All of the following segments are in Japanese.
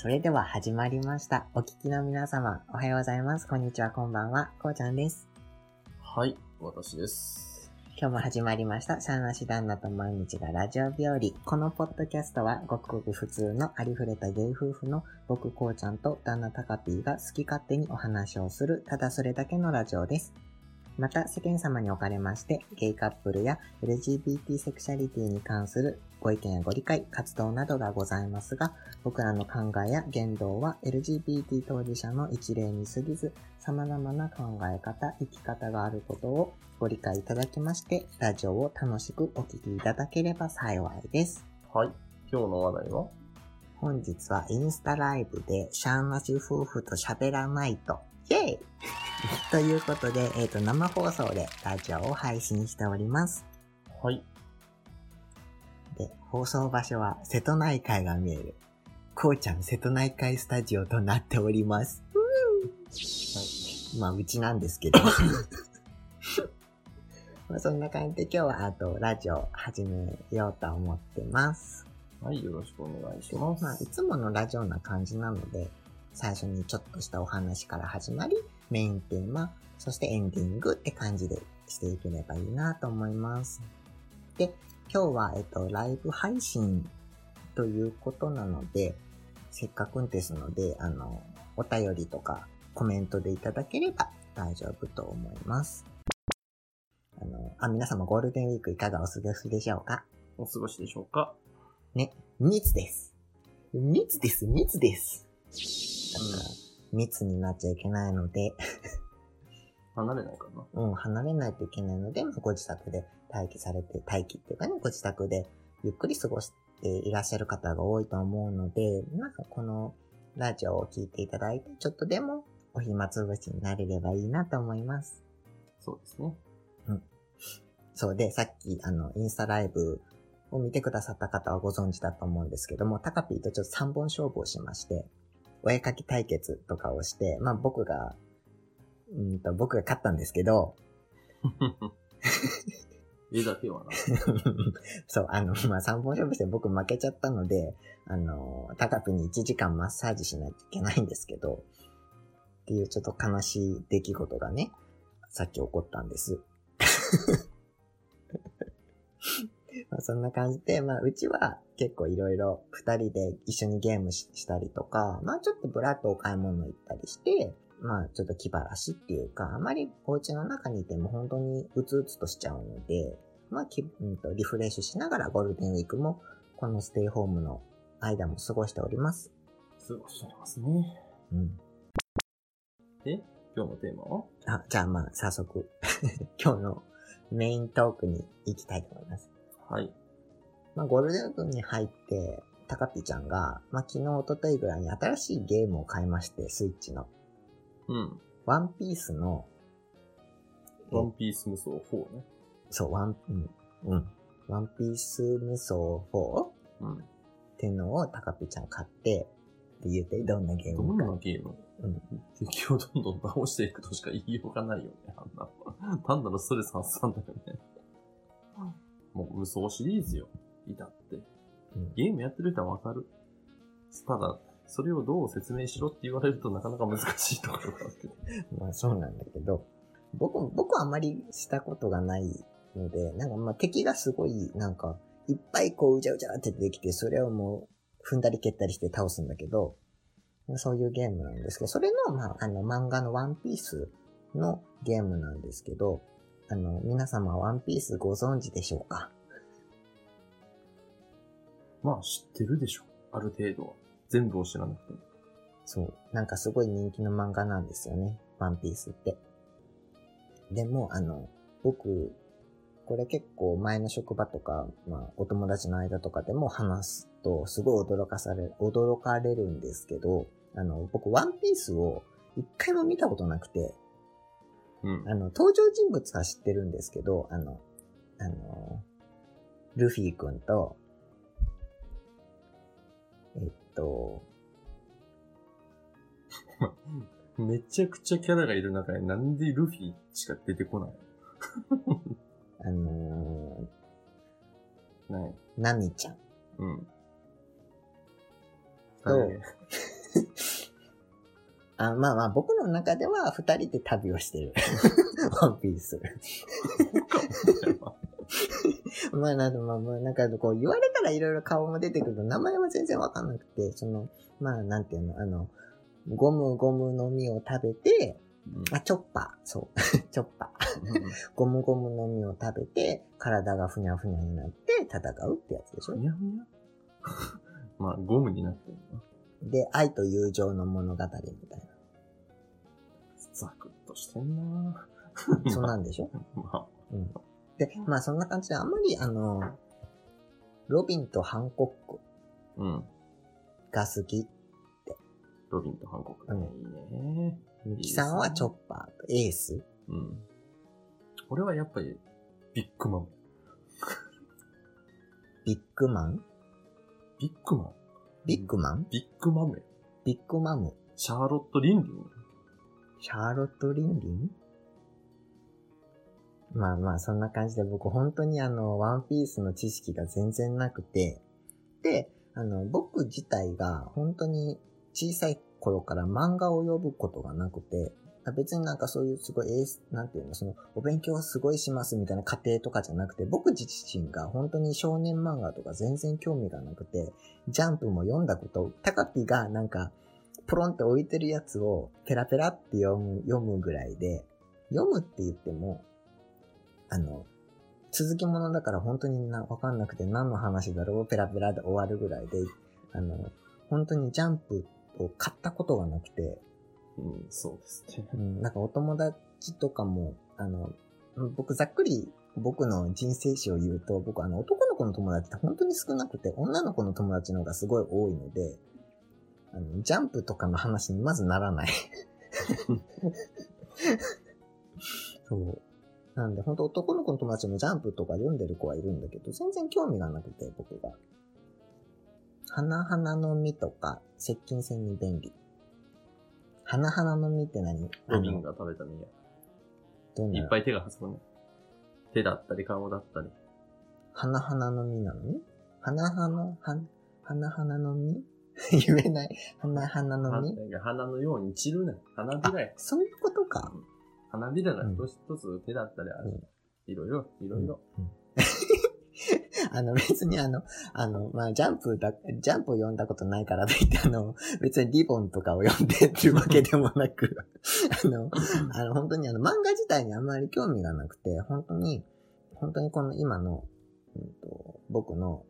それでは始まりました。お聞きの皆様、おはようございます。こんにちは、こんばんは。こうちゃんです。はい、私です。今日も始まりました。シャーナシ旦那と毎日がラジオ日和。このポッドキャストは、ごくごく普通のありふれたゲイ夫婦の僕こうちゃんと旦那たかぴーが好き勝手にお話をする、ただそれだけのラジオです。また、世間様におかれまして、ゲイカップルや LGBT セクシャリティに関するご意見やご理解、活動などがございますが、僕らの考えや言動は LGBT 当事者の一例に過ぎず、様々な考え方、生き方があることをご理解いただきまして、ラジオを楽しくお聞きいただければ幸いです。はい、今日の話題は？本日はインスタライブでシャーナシ夫婦と喋らないと、イェイということで、えっ、と、生放送でラジオを配信しております。はい、で、放送場所は瀬戸内海が見える、こうちゃん瀬戸内海スタジオとなっております。まあ、うちなんですけど。まあ、そんな感じで今日はあとラジオ始めようと思ってます。はい、よろしくお願いします。まあ、いつものラジオな感じなので、最初にちょっとしたお話から始まり、メインテーマ、そしてエンディングって感じでしていければいいなと思います。で、今日は、えっと、ライブ配信ということなので、せっかくですので、あの、お便りとかコメントでいただければ大丈夫と思います。あの、あ、皆様ゴールデンウィークいかがお過ごしでしょうか？お過ごしでしょうか？ね、密です。密です、密です。密になっちゃいけないので、離れないかなうん、離れないといけないので、まあご自宅で待機されて、待機っていうかね、ご自宅でゆっくり過ごしていらっしゃる方が多いと思うので、なんかこのラジオを聞いていただいて、ちょっとでもお暇つぶしになれればいいなと思います。そうですね。そうで、さっき、あの、インスタライブを見てくださった方はご存知だと思うんですけども、タカピーとちょっと3本勝負をしまして、お絵描き対決とかをして、まあ僕が、うんと、僕が勝ったんですけど、絵だけはな。そう、あの、まあ3本勝負して僕負けちゃったので、あの、タカピーに1時間マッサージしないといけないんですけど、っていうちょっと悲しい出来事がね、さっき起こったんです。まあそんな感じで、まあうちは結構いろいろ二人で一緒にゲームししたりとか、まあちょっとブラッとお買い物行ったりして、まあちょっと気晴らしっていうか、あまりお家の中にいても本当にうつうつとしちゃうので、まあき、うんと、リフレッシュしながらゴールデンウィークもこのステイホームの間も過ごしております。過ごしておりますね。うん。で、今日のテーマは？あ、じゃあまあ早速、今日のメイントークに行きたいと思います。はい。まあ、ゴールデンウィークに入って、タカピちゃんが、まあ、昨日、一昨日ぐらいに新しいゲームを買いまして、スイッチの。うん。ワンピースの、えワンピース無双4ね。そう、ワン、うん、うん。ワンピース無双4っうん。ていうのをタカピちゃん買って、って言って、どんなゲーどんムか。なゲーム？うん。敵をどんどん倒していくとしか言いようがないよね、あんな。単なるストレス発散だよね。もう無双シリーズよ。いたって。うんゲームやってる人はわかる。ただ、それをどう説明しろって言われるとなかなか難しいところがあるけど。まあそうなんだけど、僕、僕はあんまりしたことがないので、なんかまあ敵がすごい、なんか、いっぱいこううじゃうじゃって出てきて、それをもう踏んだり蹴ったりして倒すんだけど、そういうゲームなんですけど、それの、まあ、あの漫画のワンピースのゲームなんですけど、あの、皆様ワンピースご存知でしょうか？まあ知ってるでしょ。ある程度は。全部を知らなくても。そう。なんかすごい人気の漫画なんですよね。ワンピースって。でも、あの、僕、これ結構前の職場とか、まあ、お友達の間とかでも話すと、すごい驚かされ、驚かれるんですけど、あの、僕、ワンピースを一回も見たことなくて、うん。あの、登場人物は知ってるんですけど、あの、あの、ルフィ君と、えっと、めちゃくちゃキャラがいる中になんでルフィしか出てこない あののねナミちゃん。うん。と あまあまあ、僕の中では二人で旅をしてる。ワンピース。まあなんか、まあまあ、なんかこう言われたらいろいろ顔も出てくると、名前は全然わかんなくて、その、まあなんていうの、あの、ゴムゴムの実を食べて、あ、チョッパー。そう。チョッパー。ゴムゴムの実を食べて、体がふにゃふにゃになって戦うってやつでしょふにゃふにゃ？まあ、ゴムになってるの。で、愛と友情の物語みたいザクッとしてんなな。そんなんでしょ？まあ、うん。で、まあそんな感じで、あんまりあの、ロビンとハンコックうん。が好き。ロビンとハンコックね。いいね。ミキさんはチョッパーとエース？うん。俺はやっぱり、ビッグマン。ビッグマン？ビッグマンビッグマン？ビッグマムやビッグマムシャーロット・リンリンシャーロット・リンリン？まあまあ、そんな感じで僕本当にあの、ワンピースの知識が全然なくて、で、あの、僕自体が本当に小さい頃から漫画を読むことがなくて、別になんかそういうすごいエー、なんていうの、その、お勉強すごいしますみたいな家庭とかじゃなくて、僕自身が本当に少年漫画とか全然興味がなくて、ジャンプも読んだこと、タカピがなんか、ポロンって置いてるやつをペラペラって読む、読むぐらいで、読むって言っても、あの、続きものだから本当にな、わかんなくて何の話だろうペラペラで終わるぐらいで、あの、本当にジャンプを買ったことがなくて、うん、そうですね。うん、なんかお友達とかも、あの、僕ざっくり僕の人生史を言うと、僕あの男の子の友達って本当に少なくて、女の子の友達の方がすごい多いので、あの、ジャンプとかの話にまずならない。そう。なんで、本当男の子の友達もジャンプとか読んでる子はいるんだけど、全然興味がなくて、僕が。花々の実とか、接近戦に便利。花々の実って何？ロビンが食べた実や。どんな？いっぱい手が挟むね。手だったり顔だったり。花々の実なのに花々、は、花々の実？言えない。花々の実？花花のように散るね。花びらや。そういうことか。花びらが一つ一つ手だったりある。いろいろ、いろいろ。あの別にあの、あの、まあ、ジャンプだ、ジャンプを読んだことないからといってあの、別にリボンとかを読んでっていうわけでもなく、あの、あの、本当にあの、漫画自体にあんまり興味がなくて、本当に、本当にこの今の、うんと、僕の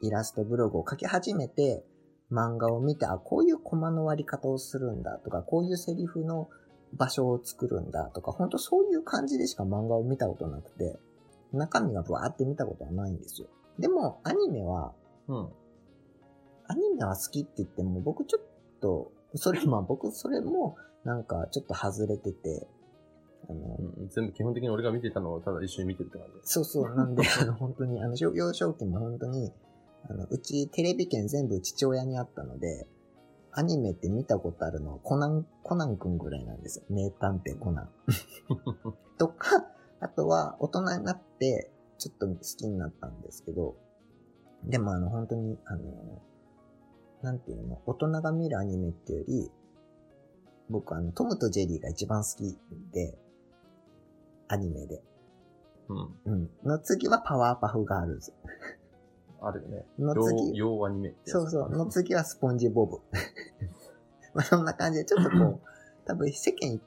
イラストブログを書き始めて、漫画を見て、あ、こういうコマの割り方をするんだとか、こういうセリフの場所を作るんだとか、本当そういう感じでしか漫画を見たことなくて、中身がブワーって見たことはないんですよ。でも、アニメは、うん。アニメは好きって言っても、僕ちょっと、それ、まあ僕、それも、なんか、ちょっと外れてて、あの、うん全部基本的に俺が見てたのをただ一緒に見てるって感じ。そうそう、なんで、あの、本当に、あの、幼少期も本当に、あの、うちテレビ券全部父親にあったので、アニメって見たことあるのはコナン、コナンくんぐらいなんですよ。名探偵コナン。とか、あとは大人になってちょっと好きになったんですけど、でもあの本当に、あの、なんていうの、大人が見るアニメっていうより、僕あの、トムとジェリーが一番好きで、アニメで。うん。うん。の次はパワーパフガールズ。あるよね。の洋次、洋アニメってやつそうそう。の次はスポンジボブ。まあそんな感じで、ちょっとこう、多分世間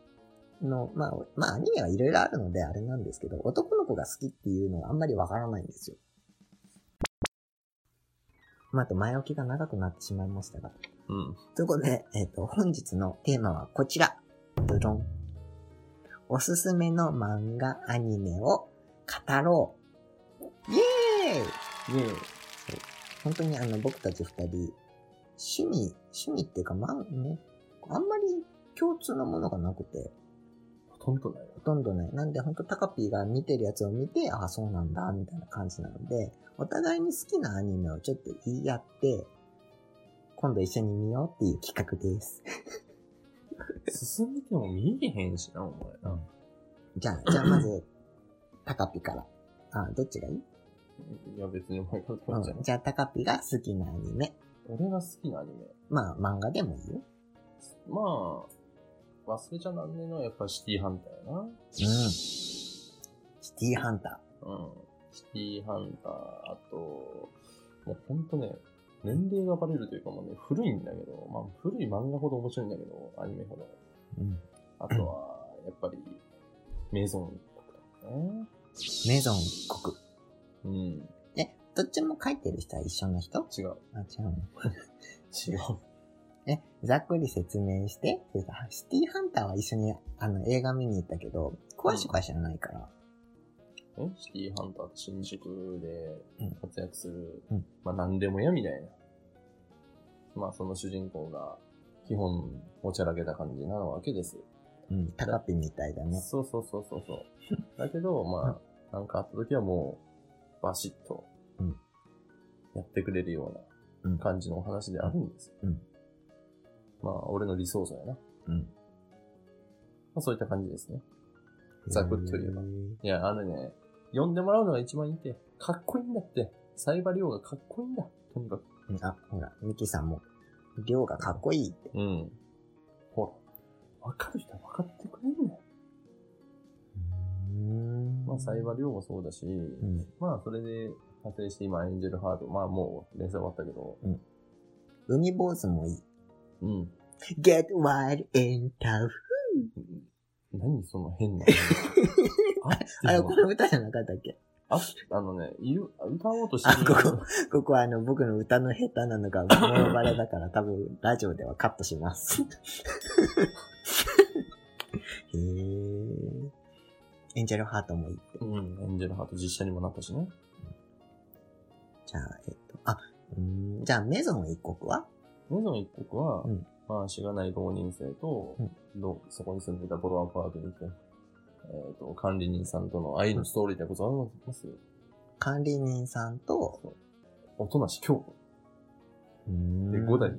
の、まあ、まあアニメはいろいろあるのであれなんですけど、男の子が好きっていうのはあんまりわからないんですよ。まあ、あと前置きが長くなってしまいましたが。うん。ということで、えっ、と、本日のテーマはこちら。ドドン。おすすめの漫画、アニメを語ろう。イエーイイェーイ。本当にあの、僕たち二人、趣味、趣味っていうか、まあね、あんまり共通のものがなくて、ほとんどないよ。ほとんどない。なんで、本当タカピーが見てるやつを見て、ああ、そうなんだ、みたいな感じなので、お互いに好きなアニメをちょっと言い合って、今度一緒に見ようっていう企画です。進めても見えへんしな、お前な。じゃあ、じゃあまず、タカピから。あ、どっちがいい、いや、別にお前からう取っちゃう。ん、じゃあ、タカピが好きなアニメ。俺が好きなアニメ。まあ、漫画でもいいよ。まあ、忘れちゃなんねえのはやっぱシティハンターやな。うん。シティハンタうん。シティハンター、あと、もうほんとね、年齢がバレるというかもうね、古いんだけど、まあ古い漫画ほど面白いんだけど、アニメほど。ー。うん。あとは、やっぱり、メイゾン一国とかね。メゾン一国。うん。え、どっちも書いてる人は一緒の人？違う。あ、違うの？違う。え、ざっくり説明して？シティハンターは一緒にあの映画見に行ったけど、詳しくは知らないから。え？シティハンターって新宿でうん活躍する、うんまあ何でもやみたいな。まあその主人公が基本おちゃらけた感じなわけです。うん。タカピみたいだね。そうそうそうそうそう。だけど、まあ、なんかあった時はもう、バシッとうん、やってくれるよううなん感じのお話であるんですよ。うんまあ、俺の理想像やな。まうん。あそういった感じですね。ざくっと言えばいや、あのね、呼んでもらうのが一番いいって。かっこいいんだって。サイバリョウがかっこいいんだ。とにかく。うんあ、ほら、ミキさんも、量がかっこいいって。うん。ほら。わかる人は分かってくれるね。うんまあ、サイバリョウもそうだし、うん。まあ、それで派生して今、エンジェルハート。まあ、もう連載終わったけど。海坊主もいい。うん。Get wild and tough. 何その変な。あれ、るこの歌じゃなかったっけ？あ、あのね、いる、歌おうとしてあ、る。ここ、ここはあの、僕の歌の下手なのが、モノバレだから多分、ラジオではカットします。へー。エンジェルハートもいいって。うん、エンジェルハート実写にもなったしね。じゃあ、えっと、あ、うーんじゃあ、メゾン一国は？メゾン一国は、うんまあ、しがない浪人生と、どそこに住んでいたボロアパートにて、えっ、と、管理人さんとの愛のストーリーでございます？よ。管理人さんと、おとなし京子。うーんで、五代、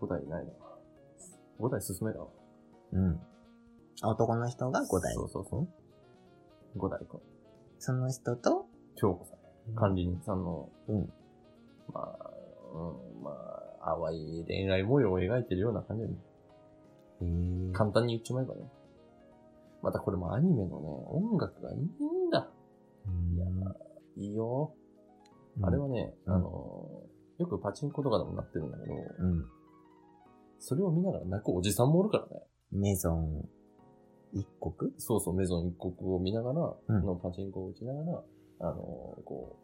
五代ないな。五代進めだわ。うん。男の人が五代。そうそうそう。五代か。その人と、京子さん。管理人さんの、うん。まあ、うん、まあ、淡い恋愛模様を描いてるような感じで、へー簡単に言っちまえばね。またこれもアニメのね、音楽がいいんだ。いやいいよ。あれはね、うんあのー、よくパチンコとかでもなってるんだけど、うん。それを見ながら泣くおじさんもおるからね。メゾン一国？そうそう、メゾン一国を見ながら、うんのパチンコを打ちながら、あのー、こ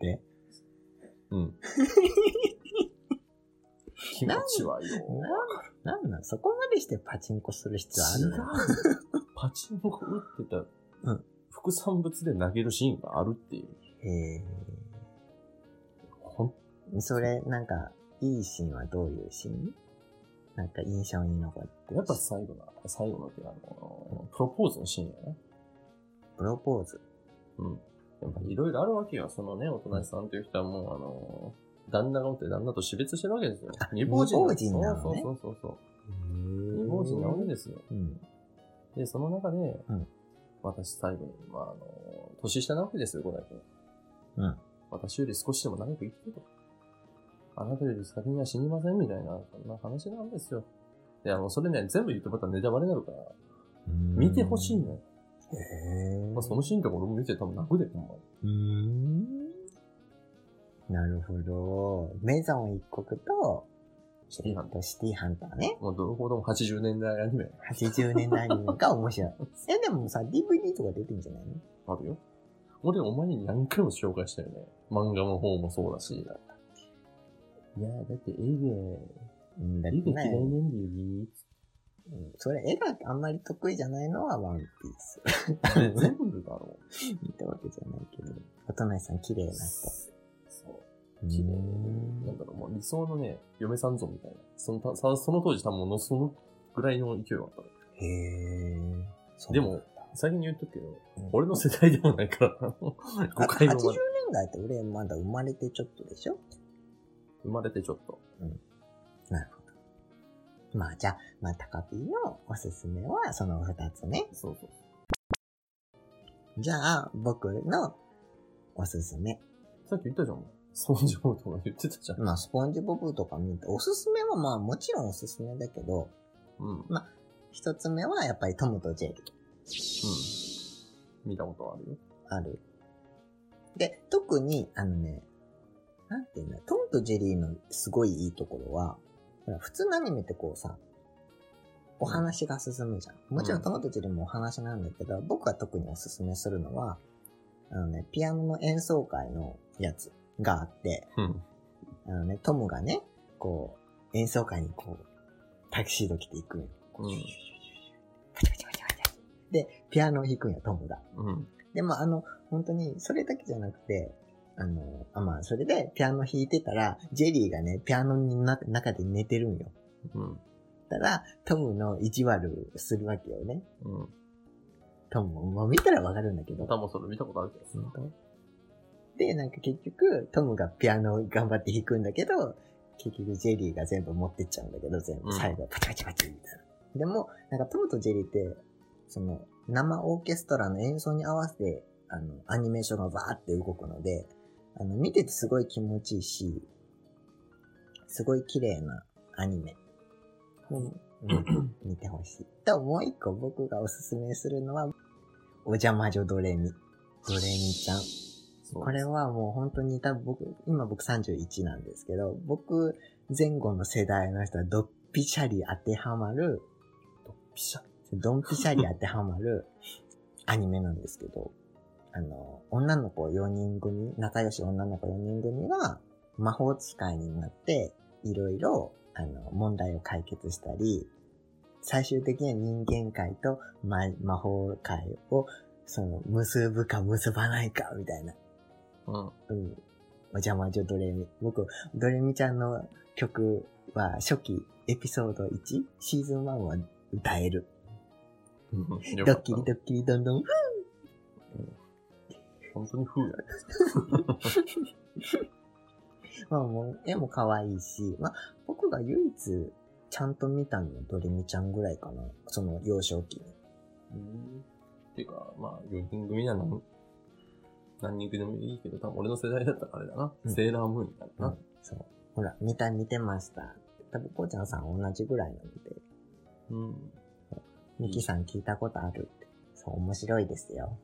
う。でうん。気持ちはいいよ。なんなん？そこまでしてパチンコする必要あるの？パチンコ打ってた、うん副産物で投げるシーンがあるっていう。へほんえ。それ、なんか、いいシーンはどういうシーン？なんか印象に残って。やっぱ最後の、最後のっていうかあの、プロポーズのシーンやな。プロポーズ。うん。やっぱいろいろあるわけよ。そのね、お隣さんという人はもう、あの、旦那がおって旦那と死別してるわけですよあ。二房人二房人なのねそうそうそうそう。二二房人なわけですよ。うん。で、その中で、うん私最後に、まあ、あの、年下なわけですよ、五代君。うん。私より少しでも長く生きてと。あなたより先には死にませんみたいな、そんな話なんですよ。いや、もうそれね、全部言ってもらったらネタバレになるから、見てほしいのよ。へえ。まあ、そのシーンとか俺も見て多分泣くで、ほんまに。うーん。なるほど。メゾン一国と、シティハンタとシティハンターね。もうどれほども80年代アニメ80年代アニメが面白い。え、でもさ、DVD とか出てんじゃないの？あるよ。俺、お前に何回も紹介したよね。漫画の方もそうだし。いやー、だって絵うん、だが、絵が嫌いね。なんだよね。うんそれ、絵があんまり得意じゃないのはワンピース。全部だろってわけじゃないけど。おとなしさん綺麗なう。人。そう。う綺麗なんだろう、もう理想のね、嫁さん像みたいな。そのたさその当時多分ものそのぐらいの勢いがあったの。へえ。そうでも、先に言っとくけど、うん俺の世代でもないから、誤あ80解のま年代って俺まだ生まれてちょっとでしょ？生まれてちょっと。なるほど。まあじゃあ、まあタカピーのおすすめはその二つね。そうそう。じゃあ、僕のおすすめ。さっき言ったじゃん。スポンジボブとか言ってたじゃん。まあ、スポンジボブとか見て、おすすめはまあ、もちろんおすすめだけど、うん。一つ目はやっぱりトムとジェリー。うん。見たことあるよ。ある。で、特に、あのね、なんていうんだ、トムとジェリーのすごいいいところは、普通のアニメってこうさ、お話が進むじゃん。もちろんうんトムとジェリーもお話なんだけど、僕が特におすすめするのは、あのね、ピアノの演奏会のやつがあって、うん。あのね、トムがね、こう、演奏会にこう、タキシード着ていくんよ。うん。パチパチパチパチ。で、ピアノを弾くんよ、トムが。うん。でもあの、本当に、それだけじゃなくて、あの、あ、まあ、それでピアノ弾いてたら、ジェリーがね、ピアノの中中で寝てるんよ。うん。たら、トムの意地悪するわけよね。うん。トムも、まあ、見たらわかるんだけど。多分それ見たことある気がする。本当で、なんか結局、トムがピアノを頑張って弾くんだけど、結局ジェリーが全部持ってっちゃうんだけど、全部うん最後パチパチパチみたいな。でも、なんかトムとジェリーって、その、生オーケストラの演奏に合わせて、あの、アニメーションがバーって動くので、あの、見ててすごい気持ちいいし、すごい綺麗なアニメ。見てほしい。と、もう一個僕がおすすめするのは、お邪魔女ドレミ。ドレミちゃん。これはもう本当に多分僕、今僕31なんですけど、僕前後の世代の人はドッピシャリ当てはまる、ピシャ。ドンピシャリ当てはまるアニメなんですけど、あの、女の子4人組、仲良し女の子4人組が魔法使いになって、いろいろ、あの、問題を解決したり、最終的には人間界と魔魔法界を、その、結ぶか結ばないか、みたいな。うん。うん。お邪魔女ドレミ。僕、ドレミちゃんの曲は初期エピソード1、シーズン1は歌える。うんドッキリドッキリどんどん。本当に風や。まあもう、絵も可愛いし、まあ僕が唯一ちゃんと見たのはドレミちゃんぐらいかな。その幼少期に。うん。っていうか、まあ、4人組は何、何人組でもいいけど、多分俺の世代だったらあれだな。うんセーラームーンになるな。そう。ほら、見た、見てました。多分、こうちゃんさん同じぐらいなので、うん。ミキさん聞いたことあるって。そう、面白いですよ。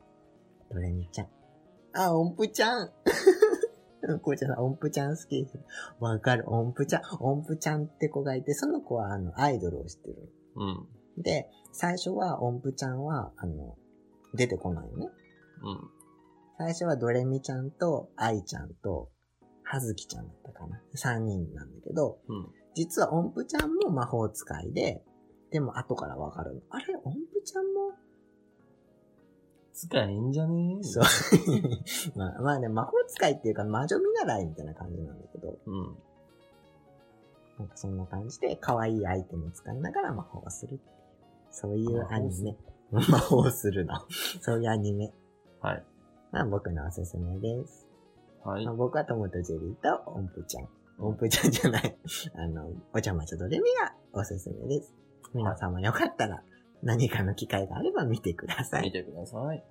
ドレミちゃん。あ、音符ちゃんうん こうちゃん音符ちゃん好きです。わかる、音符ちゃん。音符ちゃんって子がいて、その子は、あの、アイドルをしてる。うん。で、最初は音符ちゃんは、あの、出てこないよね。うん。最初はドレミちゃんと、アイちゃんと、ハズキちゃんだったかな。3人なんだけど、うん。実は音符ちゃんも魔法使いで、でも後からわかるの。あれ？音符ちゃんも使えんじゃね？えそう。まあ、まあね、魔法使いっていうか魔女見習いみたいな感じなんだけど、うん。なんかそんな感じで可愛いアイテムを使いながら魔法をするっていう。そういうアニメ。魔法をするの。そういうアニメ。はい。まあ僕のおすすめです。はいまあ、。僕はトムとジェリーと音符ちゃん。音符ちゃんじゃない。あの、お茶まちょドレミがおすすめです。皆様よかったら何かの機会があれば見てください。見てください。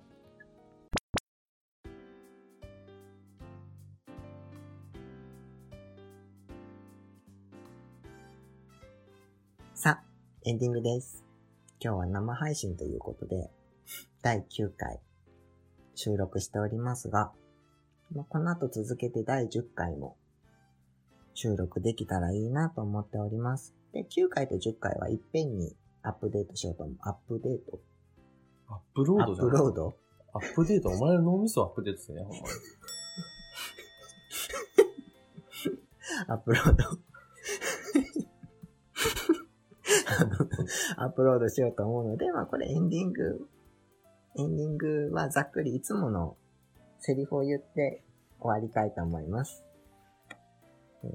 さあ、エンディングです。今日は生配信ということで、第9回収録しておりますが、まあ、この後続けて第10回も収録できたらいいなと思っております。で、9回と10回はいっぺんにアップデートしようと思う。アップデートアップローアッドじゃん。プロード？アップデート、お前の脳みそアップデートせえや、ほんまに。アップロードあの アップロードしようと思うので、まあこれエンディング、エンディングはざっくりいつものセリフを言って終わりたいと思います。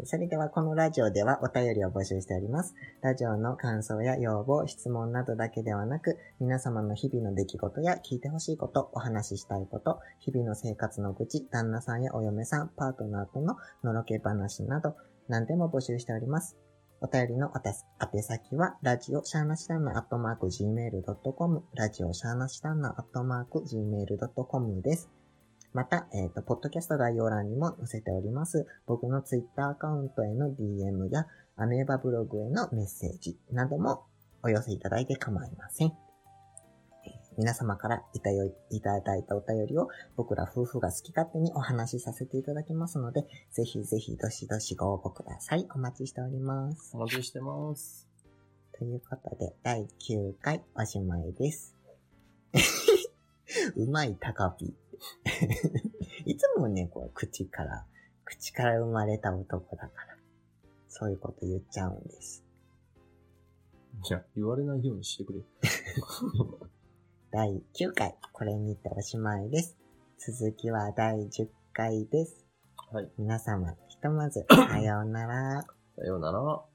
それではこのラジオではお便りを募集しております。ラジオの感想や要望、質問などだけではなく、皆様の日々の出来事や聞いてほしいこと、お話ししたいこと、日々の生活の愚痴、旦那さんやお嫁さん、パートナーとののろけ話など、何でも募集しております。お便りのおたす宛先は、ラジオシャーナシダンナアットマーク Gmail.com、ラジオシャーナシダンナアットマーク Gmail.com です。また、えっ、と、ポッドキャスト概要欄にも載せております、僕のツイッターアカウントへの DM や、アメーバブログへのメッセージなどもお寄せいただいて構いません。えー皆様からいたよいただいたお便りを僕ら夫婦が好き勝手にお話しさせていただきますので、ぜひぜひどしどしご応募ください。お待ちしております。お待ちしてます。ということで、第9回おしまいです。うまいタカピ。いつもね、こう、口から、口から生まれた男だから、そういうこと言っちゃうんです。いや、言われないようにしてくれ。第9回、これにておしまいです。続きは第10回です。はい。皆様、ひとまず、さようなら。さようなら。